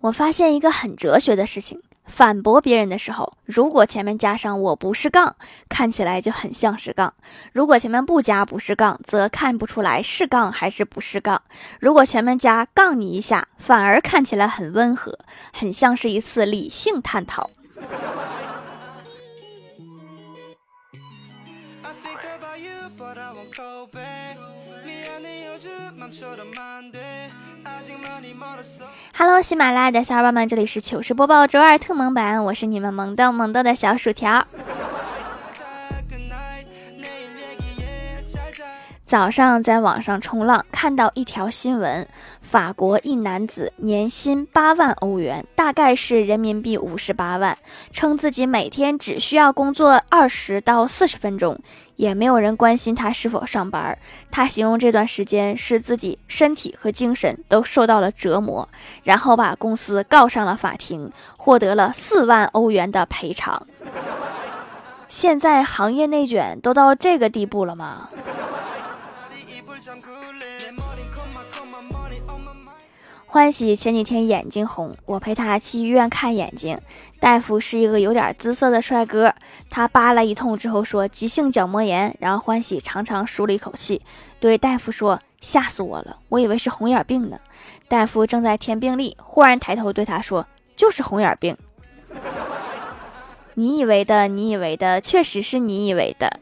我发现一个很哲学的事情：反驳别人的时候，如果前面加上“我不是杠”，看起来就很像是杠；如果前面不加“不是杠”，则看不出来是杠还是不是杠；如果前面加“杠你一下”，反而看起来很温和，很像是一次理性探讨。Hello，喜马拉雅的小伙伴们，这里是糗事播报周二特萌版，我是你们萌豆萌豆的小薯条。早上在网上冲浪，看到一条新闻：法国一男子年薪八万欧元，大概是人民币五十八万，称自己每天只需要工作二十到四十分钟，也没有人关心他是否上班。他形容这段时间是自己身体和精神都受到了折磨，然后把公司告上了法庭，获得了四万欧元的赔偿。现在行业内卷都到这个地步了吗？欢喜前几天眼睛红，我陪他去医院看眼睛。大夫是一个有点姿色的帅哥，他扒拉一通之后说急性角膜炎。然后欢喜长长舒了一口气，对大夫说：“吓死我了，我以为是红眼病呢。”大夫正在填病历，忽然抬头对他说：“就是红眼病。”你以为的，你以为的，确实是你以为的。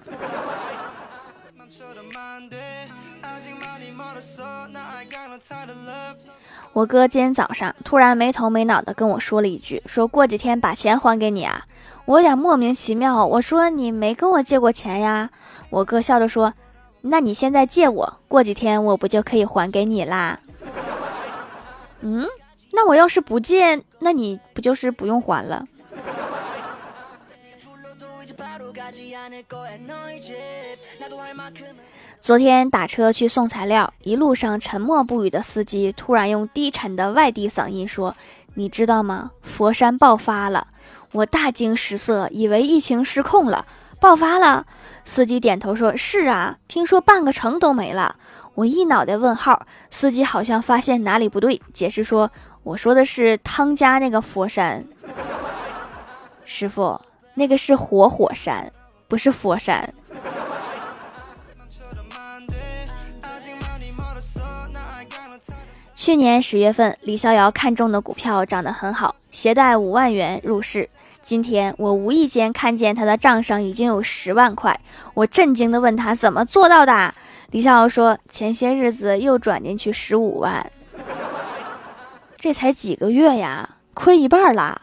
我哥今天早上突然没头没脑的跟我说了一句：“说过几天把钱还给你啊。”我有点莫名其妙，我说：“你没跟我借过钱呀？”我哥笑着说：“那你现在借我，过几天我不就可以还给你啦？”嗯，那我要是不借，那你不就是不用还了？昨天打车去送材料，一路上沉默不语的司机突然用低沉的外地嗓音说：“你知道吗？佛山爆发了！”我大惊失色，以为疫情失控了，爆发了。司机点头说：“是啊，听说半个城都没了。”我一脑袋问号，司机好像发现哪里不对，解释说：“我说的是汤家那个佛山，师傅，那个是活火山，不是佛山。”去年十月份，李逍遥看中的股票涨得很好，携带五万元入市。今天我无意间看见他的账上已经有十万块，我震惊地问他怎么做到的。李逍遥说，前些日子又转进去十五万，这才几个月呀，亏一半啦。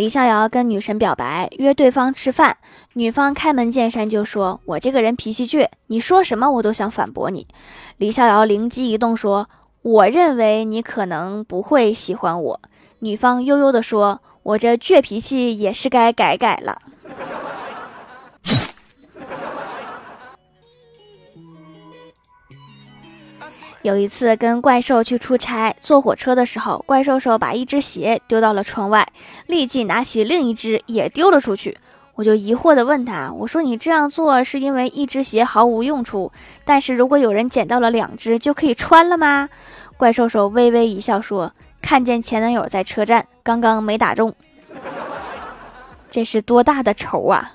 李逍遥跟女神表白，约对方吃饭，女方开门见山就说：“我这个人脾气倔，你说什么我都想反驳你。”李逍遥灵机一动说：“我认为你可能不会喜欢我。”女方悠悠地说：“我这倔脾气也是该改改了。”有一次跟怪兽去出差，坐火车的时候，怪兽兽把一只鞋丢到了窗外，立即拿起另一只也丢了出去。我就疑惑地问他：“我说你这样做是因为一只鞋毫无用处，但是如果有人捡到了两只，就可以穿了吗？”怪兽兽微微一笑说：“看见前男友在车站，刚刚没打中，这是多大的仇啊！”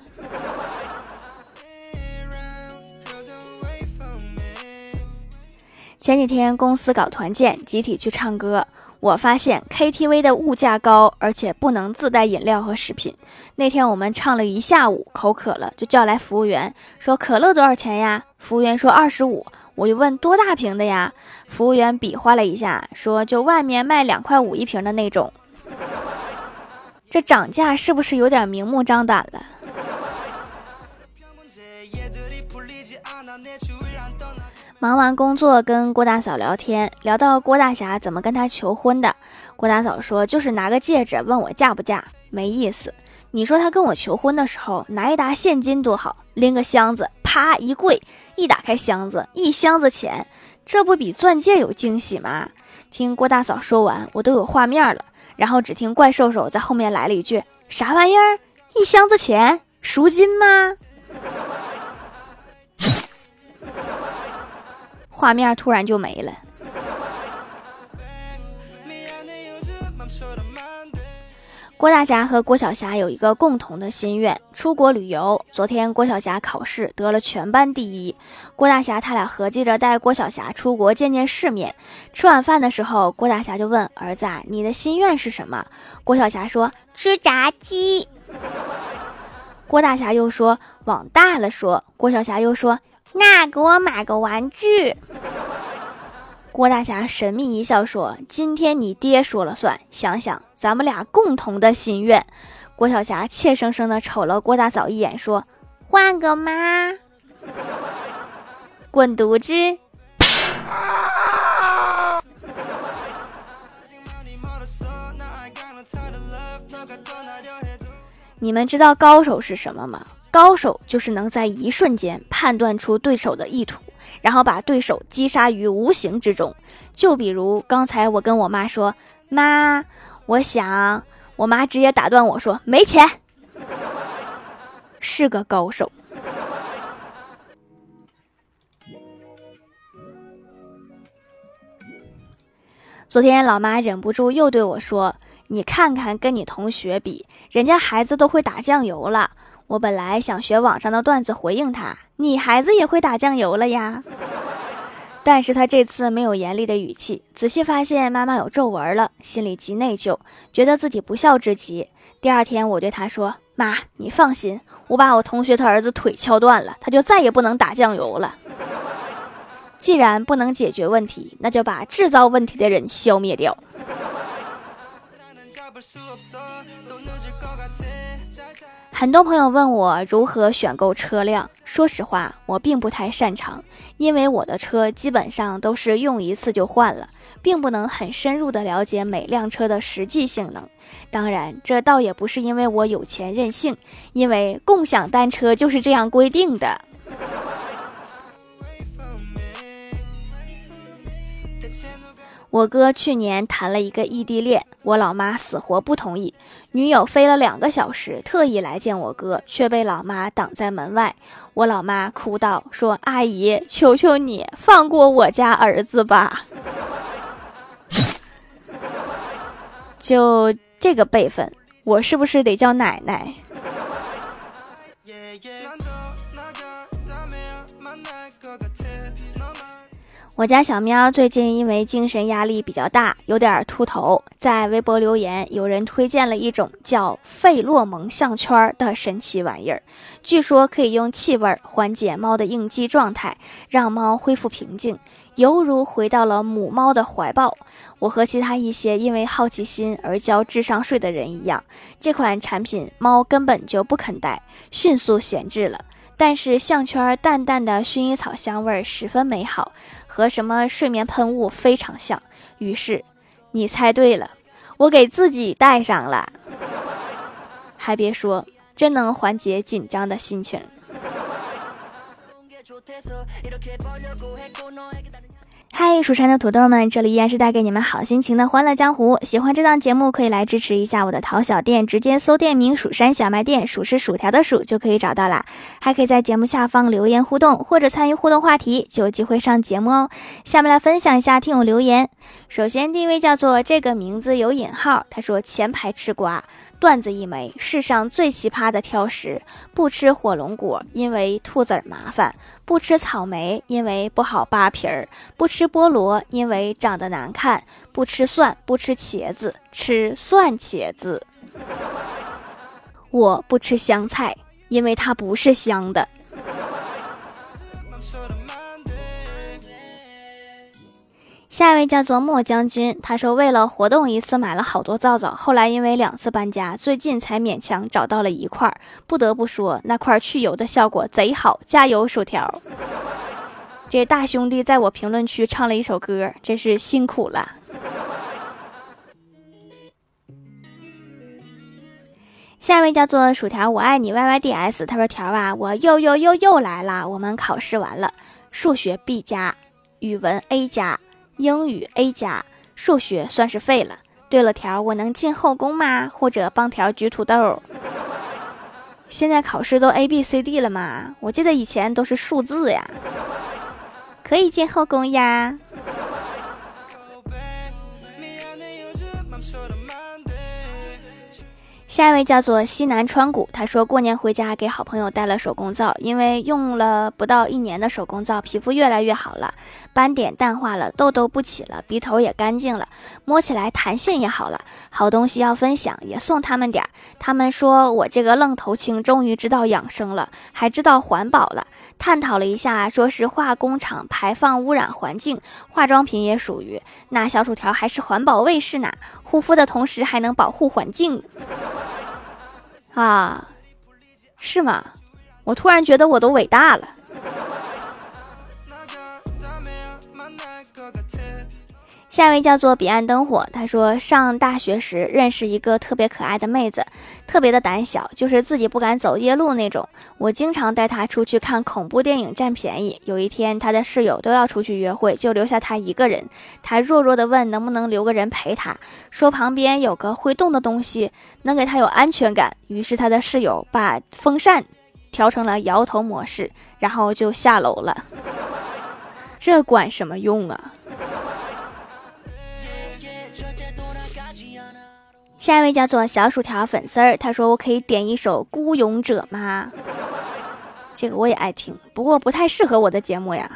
前几天公司搞团建，集体去唱歌。我发现 KTV 的物价高，而且不能自带饮料和食品。那天我们唱了一下午，口渴了，就叫来服务员，说可乐多少钱呀？服务员说二十五。我就问多大瓶的呀？服务员比划了一下，说就外面卖两块五一瓶的那种。这涨价是不是有点明目张胆了？忙完工作，跟郭大嫂聊天，聊到郭大侠怎么跟她求婚的。郭大嫂说：“就是拿个戒指问我嫁不嫁，没意思。你说他跟我求婚的时候拿一沓现金多好，拎个箱子，啪一跪，一打开箱子，一箱子钱，这不比钻戒有惊喜吗？”听郭大嫂说完，我都有画面了。然后只听怪兽兽在后面来了一句：“啥玩意儿？一箱子钱，赎金吗？”画面突然就没了。郭大侠和郭晓霞有一个共同的心愿，出国旅游。昨天郭晓霞考试得了全班第一，郭大侠他俩合计着带郭晓霞出国见见世面。吃晚饭的时候，郭大侠就问儿子：“啊，你的心愿是什么？”郭晓霞说：“吃炸鸡。”郭大侠又说：“往大了说。”郭晓霞又说：“那给我买个玩具。”郭大侠神秘一笑说：“今天你爹说了算，想想。”咱们俩共同的心愿，郭晓霞怯生生的瞅了郭大嫂一眼，说：“换个妈，滚犊子！”你们知道高手是什么吗？高手就是能在一瞬间判断出对手的意图，然后把对手击杀于无形之中。就比如刚才我跟我妈说：“妈。”我想，我妈直接打断我说：“没钱。” 是个高手。昨天老妈忍不住又对我说：“你看看，跟你同学比，人家孩子都会打酱油了。”我本来想学网上的段子回应他：“你孩子也会打酱油了呀。”但是他这次没有严厉的语气，仔细发现妈妈有皱纹了，心里极内疚，觉得自己不孝至极。第二天，我对他说：“妈，你放心，我把我同学他儿子腿敲断了，他就再也不能打酱油了。既然不能解决问题，那就把制造问题的人消灭掉。”很多朋友问我如何选购车辆，说实话，我并不太擅长，因为我的车基本上都是用一次就换了，并不能很深入的了解每辆车的实际性能。当然，这倒也不是因为我有钱任性，因为共享单车就是这样规定的。我哥去年谈了一个异地恋，我老妈死活不同意。女友飞了两个小时，特意来见我哥，却被老妈挡在门外。我老妈哭道：“说阿姨，求求你放过我家儿子吧！就这个辈分，我是不是得叫奶奶？”我家小喵最近因为精神压力比较大，有点秃头，在微博留言，有人推荐了一种叫费洛蒙项圈的神奇玩意儿，据说可以用气味缓解猫的应激状态，让猫恢复平静，犹如回到了母猫的怀抱。我和其他一些因为好奇心而交智商税的人一样，这款产品猫根本就不肯戴，迅速闲置了。但是项圈淡淡的薰衣草香味十分美好。和什么睡眠喷雾非常像，于是你猜对了，我给自己戴上了，还别说，真能缓解紧张的心情。嗨，蜀山的土豆们，这里依然是带给你们好心情的欢乐江湖。喜欢这档节目，可以来支持一下我的淘小店，直接搜店名“蜀山小卖店”，数是薯条的数就可以找到啦。还可以在节目下方留言互动，或者参与互动话题，就有机会上节目哦。下面来分享一下听友留言。首先第一位叫做这个名字有引号，他说前排吃瓜。段子一枚，世上最奇葩的挑食：不吃火龙果，因为吐籽儿麻烦；不吃草莓，因为不好扒皮儿；不吃菠萝，因为长得难看；不吃蒜，不吃茄子，吃蒜茄子。我不吃香菜，因为它不是香的。下一位叫做莫将军，他说为了活动一次买了好多皂皂，后来因为两次搬家，最近才勉强找到了一块。不得不说，那块去油的效果贼好，加油薯条！这大兄弟在我评论区唱了一首歌，真是辛苦了。下一位叫做薯条，我爱你 Y Y D S，他说条啊，我又又又又来了。我们考试完了，数学 B 加，语文 A 加。英语 A 加，数学算是废了。对了，条，我能进后宫吗？或者帮条举土豆？现在考试都 A B C D 了吗？我记得以前都是数字呀。可以进后宫呀。下一位叫做西南川谷，他说过年回家给好朋友带了手工皂，因为用了不到一年的手工皂，皮肤越来越好了，斑点淡化了，痘痘不起了，鼻头也干净了，摸起来弹性也好了。好东西要分享，也送他们点儿。他们说我这个愣头青终于知道养生了，还知道环保了。探讨了一下，说是化工厂排放污染环境，化妆品也属于。那小薯条还是环保卫士呢，护肤的同时还能保护环境。啊，是吗？我突然觉得我都伟大了。下一位叫做彼岸灯火，他说上大学时认识一个特别可爱的妹子，特别的胆小，就是自己不敢走夜路那种。我经常带她出去看恐怖电影占便宜。有一天，她的室友都要出去约会，就留下她一个人。她弱弱的问能不能留个人陪她，说旁边有个会动的东西能给她有安全感。于是她的室友把风扇调成了摇头模式，然后就下楼了。这管什么用啊？下一位叫做小薯条粉丝儿，他说：“我可以点一首《孤勇者》吗？”这个我也爱听，不过不太适合我的节目呀。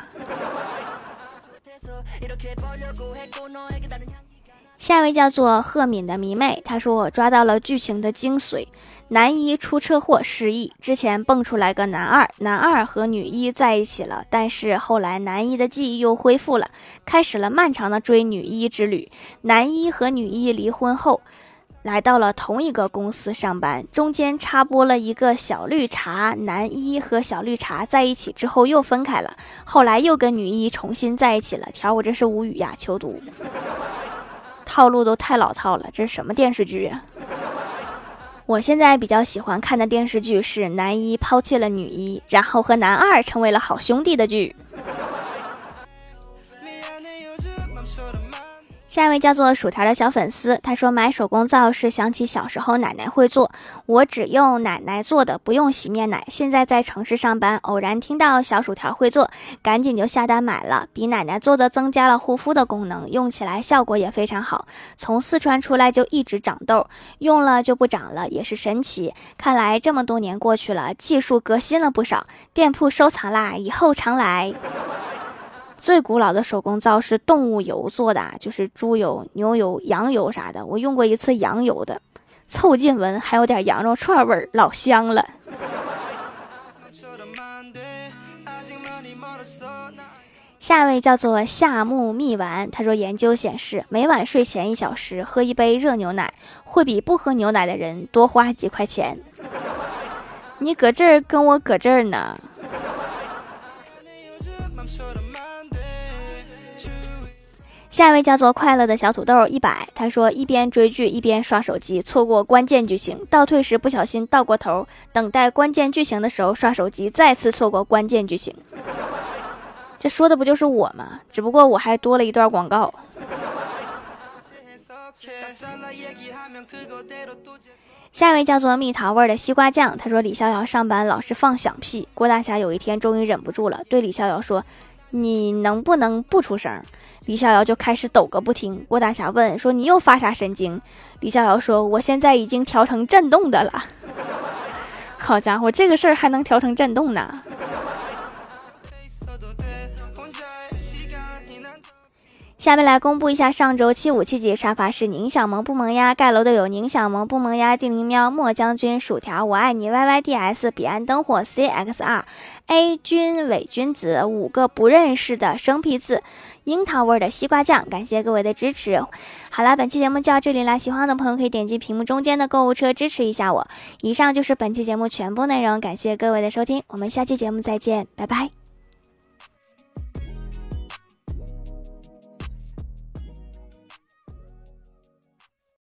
下一位叫做赫敏的迷妹，她说：“我抓到了剧情的精髓，男一出车祸失忆，之前蹦出来个男二，男二和女一在一起了，但是后来男一的记忆又恢复了，开始了漫长的追女一之旅。男一和女一离婚后。”来到了同一个公司上班，中间插播了一个小绿茶。男一和小绿茶在一起之后又分开了，后来又跟女一重新在一起了。条我真是无语呀，求读。套路都太老套了，这是什么电视剧呀？我现在比较喜欢看的电视剧是男一抛弃了女一，然后和男二成为了好兄弟的剧。下一位叫做薯条的小粉丝，他说买手工皂是想起小时候奶奶会做，我只用奶奶做的，不用洗面奶。现在在城市上班，偶然听到小薯条会做，赶紧就下单买了。比奶奶做的增加了护肤的功能，用起来效果也非常好。从四川出来就一直长痘，用了就不长了，也是神奇。看来这么多年过去了，技术革新了不少，店铺收藏啦，以后常来。最古老的手工皂是动物油做的，就是猪油、牛油、羊油啥的。我用过一次羊油的，凑近闻还有点羊肉串味儿，老香了。下一位叫做夏木蜜丸，他说研究显示，每晚睡前一小时喝一杯热牛奶，会比不喝牛奶的人多花几块钱。你搁这儿跟我搁这儿呢。下一位叫做快乐的小土豆一百，他说一边追剧一边刷手机，错过关键剧情，倒退时不小心倒过头，等待关键剧情的时候刷手机，再次错过关键剧情。这说的不就是我吗？只不过我还多了一段广告。下一位叫做蜜桃味的西瓜酱，他说李逍遥上班老是放响屁，郭大侠有一天终于忍不住了，对李逍遥说。你能不能不出声？李逍遥就开始抖个不停。郭大侠问说：“你又发啥神经？”李逍遥说：“我现在已经调成震动的了。”好家伙，这个事儿还能调成震动呢！下面来公布一下上周七五七级沙发是宁小萌不萌呀？盖楼的有宁小萌不萌呀？地灵喵、莫将军、薯条、我爱你、Y Y D S、彼岸灯火、C X R、A 君、伪君子五个不认识的生僻字，樱桃味的西瓜酱，感谢各位的支持。好了，本期节目就到这里啦，喜欢的朋友可以点击屏幕中间的购物车支持一下我。以上就是本期节目全部内容，感谢各位的收听，我们下期节目再见，拜拜。